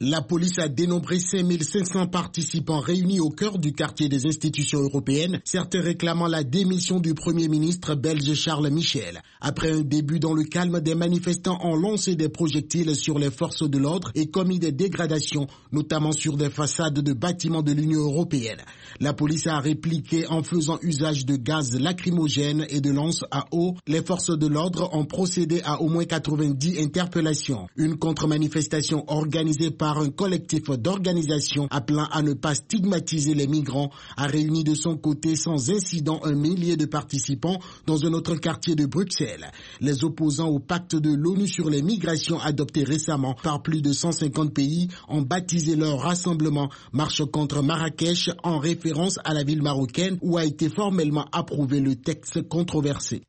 La police a dénombré 5500 participants réunis au cœur du quartier des institutions européennes, certains réclamant la démission du Premier ministre belge Charles Michel. Après un début dans le calme, des manifestants ont lancé des projectiles sur les forces de l'ordre et commis des dégradations, notamment sur des façades de bâtiments de l'Union européenne. La police a répliqué en faisant usage de gaz lacrymogène et de lances à eau. Les forces de l'ordre ont procédé à au moins 90 interpellations. Une contre-manifestation organisée par un collectif d'organisations appelant à ne pas stigmatiser les migrants a réuni de son côté sans incident un millier de participants dans un autre quartier de Bruxelles. Les opposants au pacte de l'ONU sur les migrations adopté récemment par plus de 150 pays ont baptisé leur rassemblement Marche contre Marrakech en référence à la ville marocaine où a été formellement approuvé le texte controversé.